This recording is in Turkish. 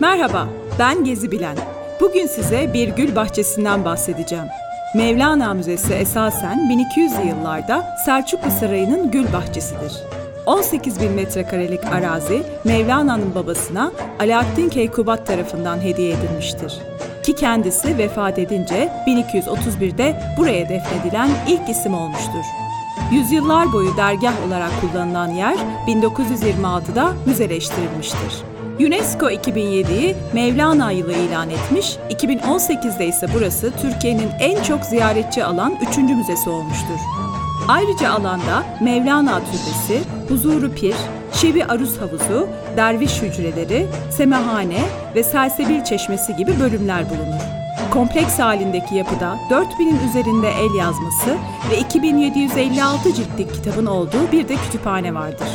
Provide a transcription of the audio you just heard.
Merhaba, ben Gezi Bilen. Bugün size bir gül bahçesinden bahsedeceğim. Mevlana Müzesi esasen 1200'lü yıllarda Selçuklu Sarayı'nın gül bahçesidir. 18 bin metrekarelik arazi Mevlana'nın babasına Alaaddin Keykubat tarafından hediye edilmiştir. Ki kendisi vefat edince 1231'de buraya defnedilen ilk isim olmuştur. Yüzyıllar boyu dergah olarak kullanılan yer 1926'da müzeleştirilmiştir. UNESCO 2007'yi Mevlana yılı ilan etmiş, 2018'de ise burası Türkiye'nin en çok ziyaretçi alan 3. müzesi olmuştur. Ayrıca alanda Mevlana Türbesi, Huzuru Pir, Şevi Aruz Havuzu, Derviş Hücreleri, Semahane ve Selsebil Çeşmesi gibi bölümler bulunur. Kompleks halindeki yapıda 4000'in üzerinde el yazması ve 2756 ciltlik kitabın olduğu bir de kütüphane vardır.